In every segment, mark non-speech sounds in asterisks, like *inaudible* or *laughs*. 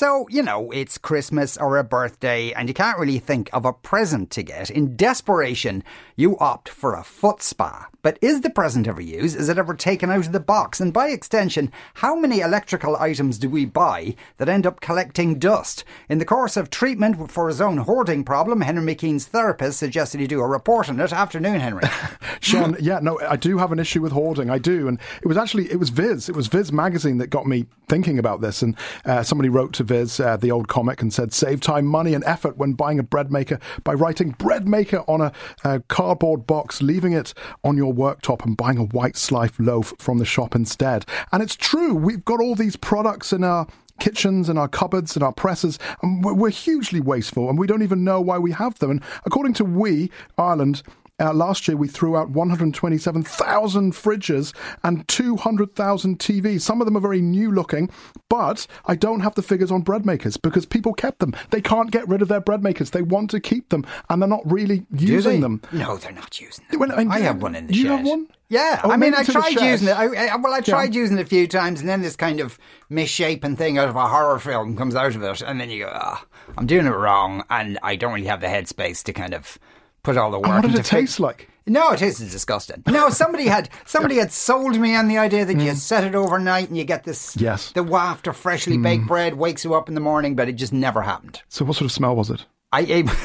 So, you know, it's Christmas or a birthday, and you can't really think of a present to get. In desperation, you opt for a foot spa. But is the present ever used? Is it ever taken out of the box? And by extension, how many electrical items do we buy that end up collecting dust? In the course of treatment for his own hoarding problem, Henry McKean's therapist suggested he do a report on it. Afternoon, Henry. *laughs* Sean, yeah, no, I do have an issue with hoarding. I do. And it was actually, it was Viz. It was Viz magazine that got me thinking about this. And uh, somebody wrote to Viz, uh, the old comic, and said, save time, money, and effort when buying a bread maker by writing bread maker on a, a cardboard box, leaving it on your worktop and buying a white slice loaf from the shop instead. And it's true. We've got all these products in our kitchens and our cupboards and our presses, and we're, we're hugely wasteful, and we don't even know why we have them. And according to WEEE Ireland, uh, last year, we threw out 127,000 fridges and 200,000 TVs. Some of them are very new looking, but I don't have the figures on bread makers because people kept them. They can't get rid of their bread makers. They want to keep them, and they're not really using them. No, they're not using them. When- I have one in the you shed. have one? Yeah, Oh, I mean, I tried using it. I, I, well, I Yeah. tried using it a few times, and then this kind of misshapen thing out of a horror film comes out of it, and then you go, ah, I'm doing it wrong, and I don't really have the headspace to kind of put all the work And what did it taste like? No, it tasted disgusting. No, *laughs* somebody had somebody had sold me on the idea that you set it overnight and you get this Mm. Yes. Mm. the waft of freshly baked bread wakes you up in the morning, but it just never happened. So, what sort of smell was it? I ate. *laughs*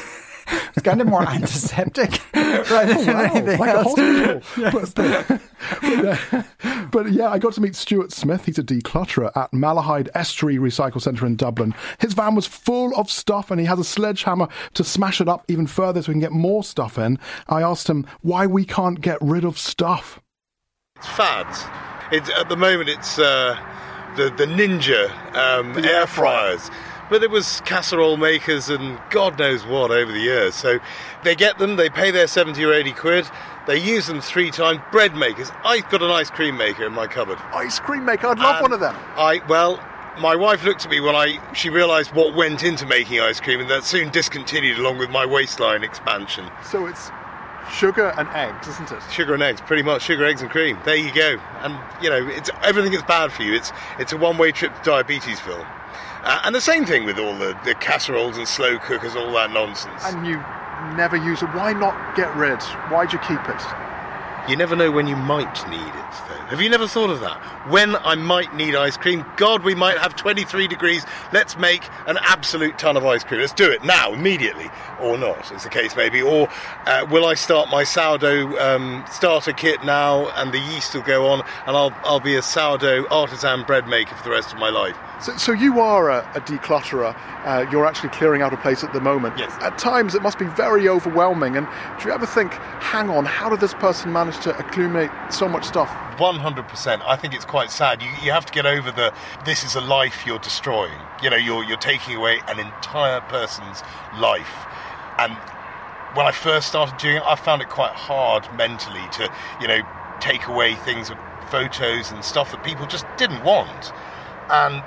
It's kind of more antiseptic *laughs* rather than anything like a else. hospital. *laughs* *laughs* But, but, uh, but yeah, I got to meet Stuart Smith. He's a declutterer at Malahide Estuary Recycle Centre in Dublin. His van was full of stuff and he has a sledgehammer to smash it up even further so we can get more stuff in. I asked him why we can't get rid of stuff. It's fads. It's, at the moment, it's uh, the the Ninja um, air fryers. But it was casserole makers and God knows what over the years. So they get them, they pay their 70 or 80 quid, they use them three times. Bread makers. I've got an ice cream maker in my cupboard. Ice cream maker, I'd love And one of them. I well, my wife looked at me when I she realised what went into making ice cream, and that soon discontinued along with my waistline expansion. So it's sugar and eggs, isn't it? Sugar and eggs, pretty much sugar, eggs, and cream. There you go. And you know, it's everything that's bad for you. It's it's a one-way trip to Diabetesville. Uh, and the same thing with all the, the casseroles and slow cookers, all that nonsense. And you never use it. Why not get rid? Why'd you keep it? You never know when you might need it, though. Have you never thought of that? When I might need ice cream, God, we might have 23 degrees. Let's make an absolute ton of ice cream. Let's do it now, immediately. Or not, as the case may be. Or uh, will I start my sourdough um, starter kit now and the yeast will go on and I'll, I'll be a sourdough artisan bread maker for the rest of my life? So, so you are a, a declutterer. Uh, you're actually clearing out a place at the moment. Yes. At times, it must be very overwhelming. And do you ever think, hang on, how did this person manage to accumulate so much stuff? 100%. I think it's quite sad. You, you have to get over the this is a life you're destroying. You know, you're, you're taking away an entire person's life. And when I first started doing it, I found it quite hard mentally to, you know, take away things, photos and stuff that people just didn't want. And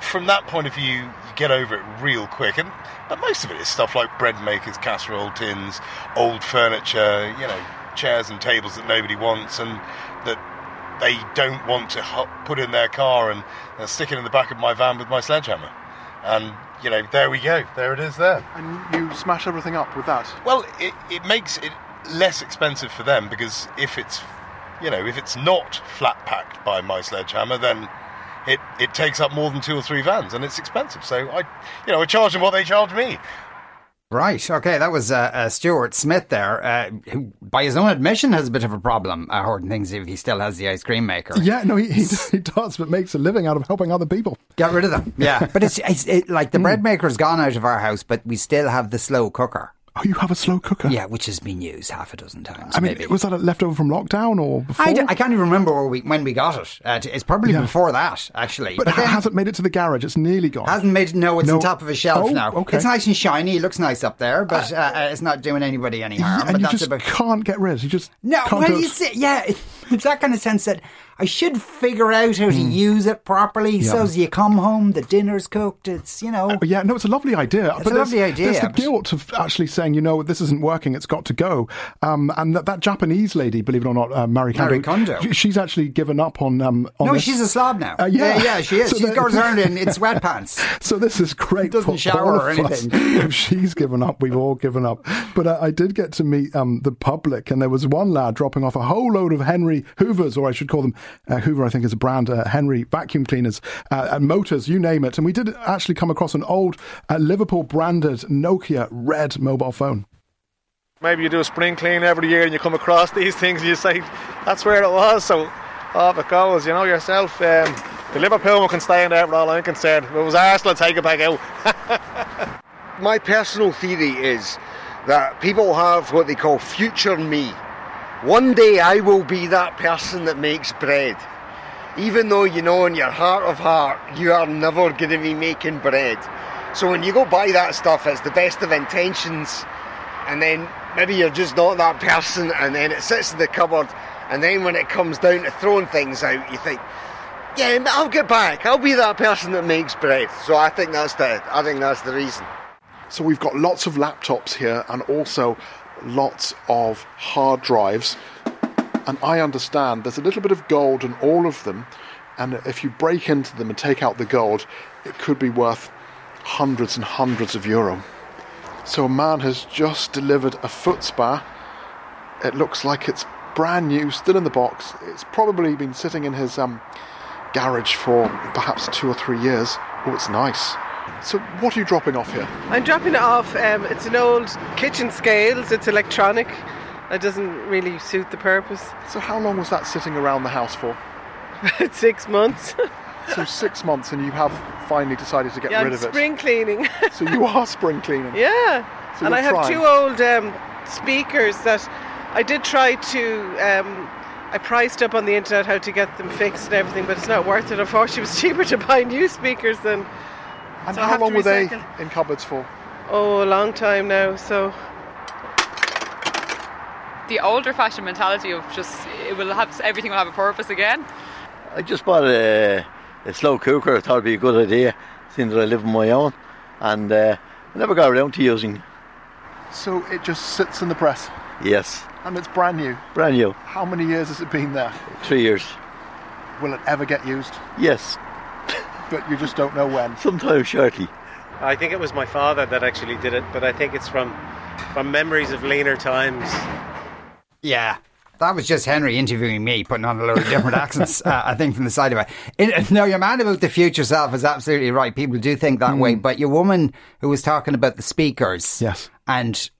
from that point of view, you get over it real quick. And but most of it is stuff like bread makers, casserole tins, old furniture, you know, chairs and tables that nobody wants and that they don't want to put in their car and stick it in the back of my van with my sledgehammer. And you know, there we go. There it is. There. And you smash everything up with that. Well, it, it makes it less expensive for them because if it's, you know, if it's not flat packed by my sledgehammer, then it, it takes up more than two or three vans and it's expensive. So I, you know, I charge them what they charge me. Right. Okay. That was uh, uh, Stuart Smith there, uh, who, by his own admission, has a bit of a problem uh, hoarding things if he still has the ice cream maker. Yeah, no, he, he, *laughs* he does, but makes a living out of helping other people. Get rid of them. Yeah. *laughs* but it's, it's it, like the bread maker's gone out of our house, but we still have the slow cooker. You have a slow cooker? Yeah, which has been used half a dozen times. I mean, maybe. was that a leftover from lockdown or before? I, d- I can't even remember where we, when we got it. Uh, it's probably Yeah. before that, actually. but it then- hasn't made it to the garage. It's nearly gone. Hasn't made no. It's No. on top of a shelf Oh, now. okay. It's nice and shiny. It looks nice up there, but uh, uh, it's not doing anybody any harm. and but you that's just can't get rid. You just no. can't Well, do you it. see, yeah, *laughs* it's that kind of sense that I should figure out how to use it properly. So as you come home, the dinner's cooked. It's you know. Yeah, no, it's a lovely idea. It's but a lovely idea, There's the guilt of actually saying, you know, this isn't working. It's got to go. Um, and that, that Japanese lady, believe it or not, uh, Mary Kondo, Marie Kondo. she's actually given up on. Um, on No, this. she's a slob now. Uh, yeah. yeah, she is. *laughs* So she that- goes *laughs* around in, in sweatpants. So this is great. Doesn't shower or anything. *laughs* If she's given up, we've all given up. But uh, I did get to meet um, the public, and there was one lad dropping off a whole load of Henry Hoovers, or I should call them uh, Hoover. I think is a brand. Uh, Henry vacuum cleaners uh, and motors, you name it. And we did actually come across an old uh, Liverpool branded Nokia red mobile phone. Maybe you do a spring clean every year and you come across *laughs* these things and you say, that's where it was. So off it goes, you know yourself. Um, the Liverpool one can stay in there for all I'm concerned. If it was Arsenal, take it back out. *laughs* My personal theory is that people have what they call future me. One day I will be that person that makes bread. Even though you know in your heart of heart you are never going to be making bread. So when you go buy that stuff, it's the best of intentions, and then maybe you're just not that person, and then it sits in the cupboard, and then when it comes down to throwing things out, you think, yeah, I'll get back. I'll be that person that makes bread. So I think that's the I think that's the reason. So we've got lots of laptops here and also lots of hard drives. And I understand there's a little bit of gold in all of them. And if you break into them and take out the gold, it could be worth hundreds and hundreds of euro. So a man has just delivered a foot spa. It looks like it's brand new, still in the box. It's probably been sitting in his um, garage for perhaps two or three years. Oh, it's nice. So what are you dropping off here? I'm dropping it off. Um, it's an old kitchen scales. It's electronic. It doesn't really suit the purpose. So how long was that sitting around the house for? *laughs* Six months. *laughs* So six months, and you have finally decided to get yeah, rid I'm of it. spring cleaning. *laughs* So you are spring cleaning. yeah, So and I have trying. two old um, speakers that I did try to. Um, I priced up on the internet how to get them fixed and everything, but it's not worth it. Unfortunately, it was cheaper to buy new speakers than And So how long were they in cupboards for? oh a long time now. So the older fashioned mentality of just it will have everything will have a purpose again. I just bought a, a slow cooker. I thought it'd be a good idea, seeing that I live on my own, and uh, I never got around to using. So it just sits in the press, Yes, and it's brand new. brand new, How many years has it been there? three years. Will it ever get used? Yes, But you just don't know when. Sometimes shortly. I think it was my father that actually did it, but I think it's from from memories of leaner times. Yeah. That was just Henry interviewing me, putting on a load of different *laughs* accents, uh, I think, from the side of it. it. No, your man about the future self is absolutely right. People do think that way. But your woman who was talking about the speakers. Yes. And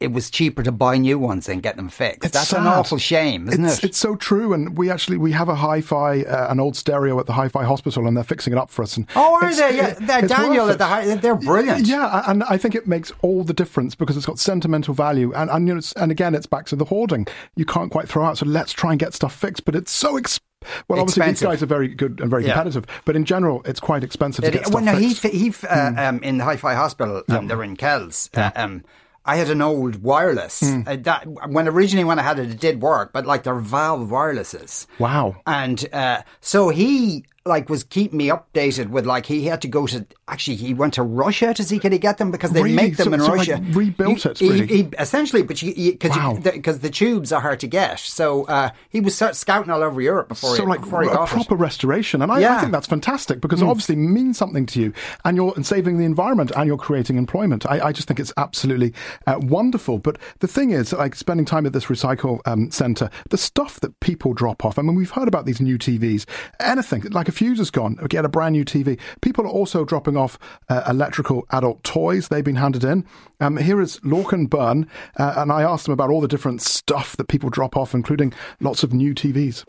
it was cheaper to buy new ones and get them fixed. It's That's an awful shame, isn't it's, it? It's so true, and we actually we have a hi-fi, uh, an old stereo at the hi-fi hospital, and they're fixing it up for us. And Oh, are they? Yeah, they're Daniel at the hi- they're brilliant. Yeah, and I think it makes all the difference because it's got sentimental value, and and, you know, and again, it's back to the hoarding. You can't quite throw out, so let's try and get stuff fixed. But it's so expensive. Well, obviously these guys are very good and very Yeah. competitive, but in general, it's quite expensive to It- get stuff well, no, he, fixed. fi- he, f- uh, um, in the Hi-Fi Hospital, um, they're in Kells. Uh, um, I had an old wireless. Uh, that when originally when I had it, it did work, but like they're Valve wirelesses. Wow. And uh, so he like was keeping me updated with like he had to go to actually he went to Russia to see could he get them because they Really? make them So- in so, like, Russia. rebuilt He- it, he- really? he- essentially, but because Wow. because the tubes are hard to get. So uh, he was scouting all over Europe before so he, like before he a got it. proper restoration, and I, I Yeah. Hmm. think that's fantastic because it obviously means something to you, and you're and saving the environment, and you're creating employment. I, I just think it's absolutely uh, wonderful. But the thing is, like spending time at this recycle um, centre, the stuff that people drop off. I mean, we've heard about these new TVs. Anything like a fuse has gone, get a brand new TV. People are also dropping off uh, electrical adult toys. They've been handed in. Um, here is Lorcan Byrne, uh, and I asked them about all the different stuff that people drop off, including lots of new TVs.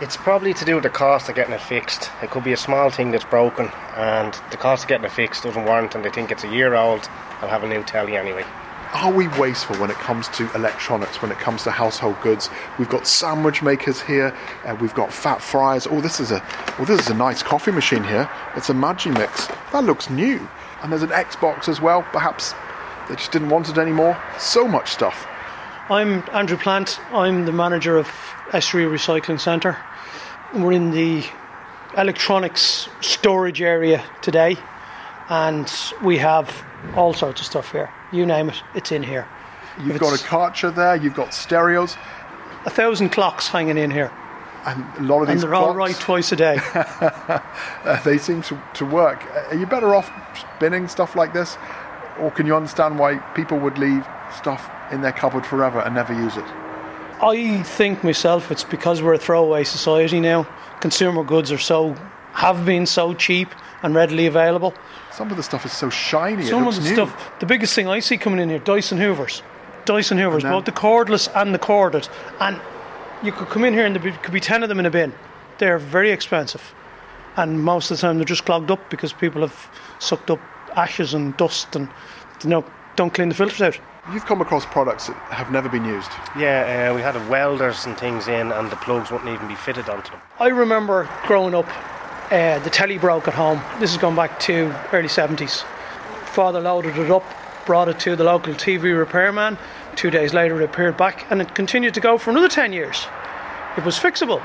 It's probably to do with the cost of getting it fixed. It could be a small thing that's broken, and the cost of getting it fixed doesn't warrant, and they think it's a year old. I'll have a new telly anyway. Are we wasteful when it comes to electronics, when it comes to household goods? We've got sandwich makers here, uh, we've got fat fryers. Oh, this is a well, this is a nice coffee machine here. It's a Magimix. That looks new. And there's an Xbox as well. Perhaps they just didn't want it anymore. So much stuff. I'm Andrew Plant. I'm the manager of Estuary Recycling Centre. We're in the electronics storage area today, and we have all sorts of stuff here. You name it, it's in here. You've If got a it's- Karcher there, you've got stereos, A thousand clocks hanging in here, and a lot of and these they're all clocks, right twice a day. *laughs* uh, they seem to, to work. Are you better off spinning stuff like this? Or can you understand why people would leave stuff in their cupboard forever and never use it? I think myself it's because we're a throwaway society now. Consumer goods are so have been so cheap and readily available. Some of the stuff is so shiny. Some it of the new. stuff, the biggest thing I see coming in here, Dyson Hoovers. Dyson Hoovers, then- both the cordless and the corded. And you could come in here and there could be 10 of them in a bin. They're very expensive. And most of the time they're just clogged up because people have sucked up ashes and dust and you know, don't clean the filters out. You've come across products that have never been used. Yeah, uh, we had welders and things in, and the plugs wouldn't even be fitted onto them. I remember growing up, uh, the telly broke at home. This is going back to early 70s. Father loaded it up, brought it to the local TV repairman. Two days later, it appeared back, and it continued to go for another 10 years. It was fixable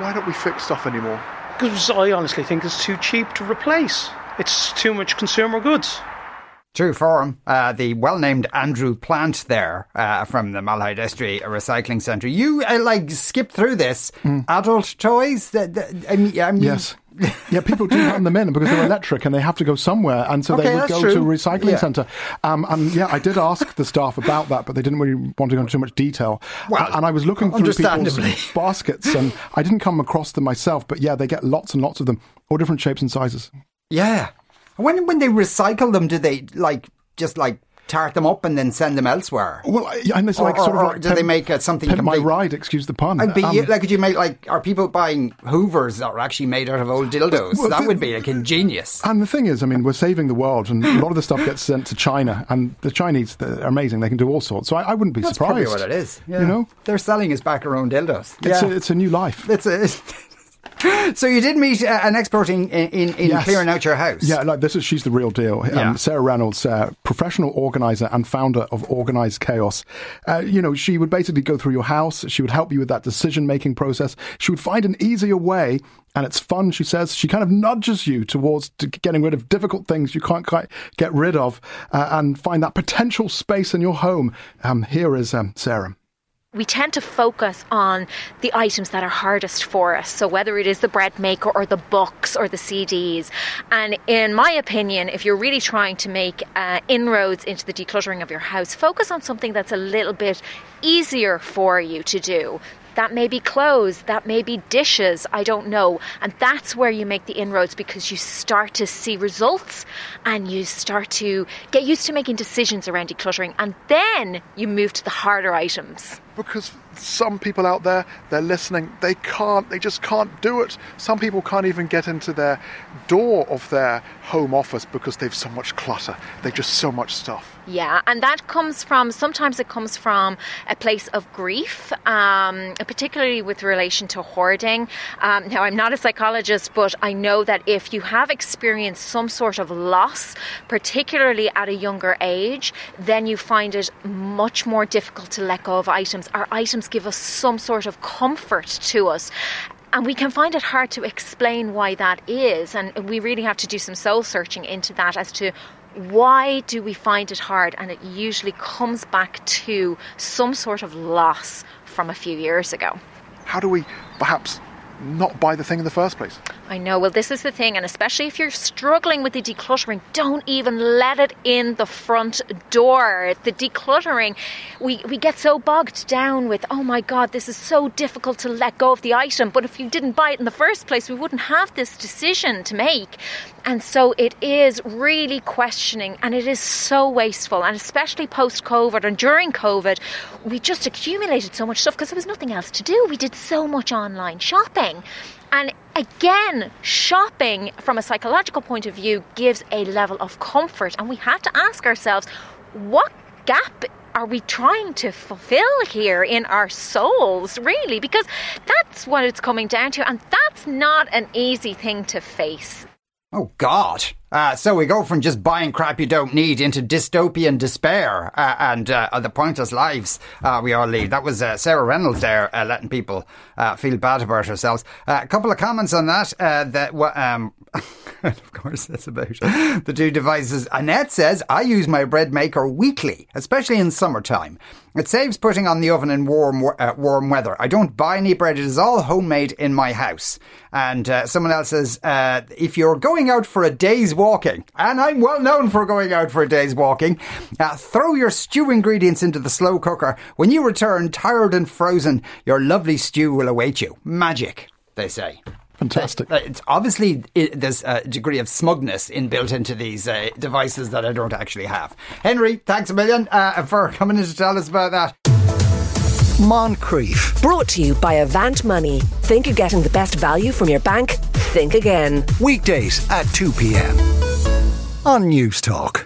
Why don't we fix stuff anymore? because I honestly think it's too cheap to replace. It's too much consumer goods. True for him. Uh, the well named Andrew Plant there uh, from the Malahide Estuary Recycling Centre. You uh, like skip through this. Adult toys? The, the, I mean, I mean, Yes. Yeah, people do hand them in because they're electric and they have to go somewhere, and so Okay, they would go true. to a recycling Yeah. centre. Um, and yeah, I did ask the staff about that, but they didn't really want to go into too much detail. Well, and I was looking through people's *laughs* baskets, and I didn't come across them myself. But yeah, they get lots and lots of them, all different shapes and sizes. Yeah. When when they recycle them, do they like just like tart them up and then send them elsewhere? Well, and it's Or- like sort or- of like do they make it something pimp my ride? Excuse the pun. Be, Um, like, could you make like? Are people buying Hoovers that are actually made out of old dildos? Well, that the- would be like ingenious. And the thing is, I mean, we're saving the world, and a lot of the stuff gets sent to China, and the Chinese they're amazing; they can do all sorts. So I, I wouldn't be That's surprised. probably what it is. Yeah. You know, they're selling us back our own dildos. it's yeah, a, it's a new life. it's a. *laughs* *gasps* so you did meet uh, an expert in in, in Yes. clearing out your house. Yeah, like this is she's the real deal. Yeah. Um, Sarah Reynolds, uh, professional organizer and founder of Organized Chaos. Uh, you know, she would basically go through your house. She would help you with that decision making process. She would find an easier way. And it's fun, she says. She kind of nudges you towards to getting rid of difficult things you can't quite get rid of uh, and find that potential space in your home. Um, here is um, Sarah. We tend to focus on the items that are hardest for us. So whether it is the bread maker or the books or the CDs. And in my opinion, if you're really trying to make uh, inroads into the decluttering of your house, focus on something that's a little bit easier for you to do. That may be clothes, that may be dishes, I don't know. And that's where you make the inroads because you start to see results and you start to get used to making decisions around decluttering. And then you move to the harder items. Because some people out there they're listening they can't they just can't do it some people can't even get into their door of their home office because they've so much clutter they've just so much stuff Yeah, and that comes from sometimes it comes from a place of grief, um, particularly with relation to hoarding. Um, now, I'm not a psychologist, but I know that if you have experienced some sort of loss, particularly at a younger age, then you find it much more difficult to let go of items. Our items give us some sort of comfort to us. And we can find it hard to explain why that is. And we really have to do some soul searching into that as to why do we find it hard? And it usually comes back to some sort of loss from a few years ago. how do we perhaps not buy the thing in the first place I know. Well, this is the thing, and especially if you're struggling with the decluttering, don't even let it in the front door. The decluttering, we, we get so bogged down with, oh my God, this is so difficult to let go of the item. But if you didn't buy it in the first place, we wouldn't have this decision to make. And so it is really questioning, and it is so wasteful. And especially post COVID and during COVID, we just accumulated so much stuff because there was nothing else to do. We did so much online shopping. And again, shopping from a psychological point of view gives a level of comfort. And we have to ask ourselves what gap are we trying to fulfill here in our souls, really? Because that's what it's coming down to. And that's not an easy thing to face. Oh God! Uh, so we go from just buying crap you don't need into dystopian despair uh, and uh, the pointless lives uh, we all lead. That was uh, Sarah Reynolds there uh, letting people feel bad about ourselves. A couple of comments on that. That um, *laughs* of course, that's about the two devices. Annette says, I use my bread maker weekly, especially in summertime. It saves putting on the oven in warm uh, warm weather. I don't buy any bread. It is all homemade in my house. And uh, someone else says, uh, if you're going out for a day's walking, and I'm well known for going out for a day's walking, uh, throw your stew ingredients into the slow cooker. When you return, tired and frozen, your lovely stew will await you. Magic, they say. Fantastic. Uh, It's obviously it, there's a degree of smugness inbuilt into these uh, devices that I don't actually have. Henry, thanks a million uh, for coming in to tell us about that. Moncrieff. Brought to you by Avant Money. Think you're getting the best value from your bank? Think again. Weekdays at 2 p.m. on Newstalk.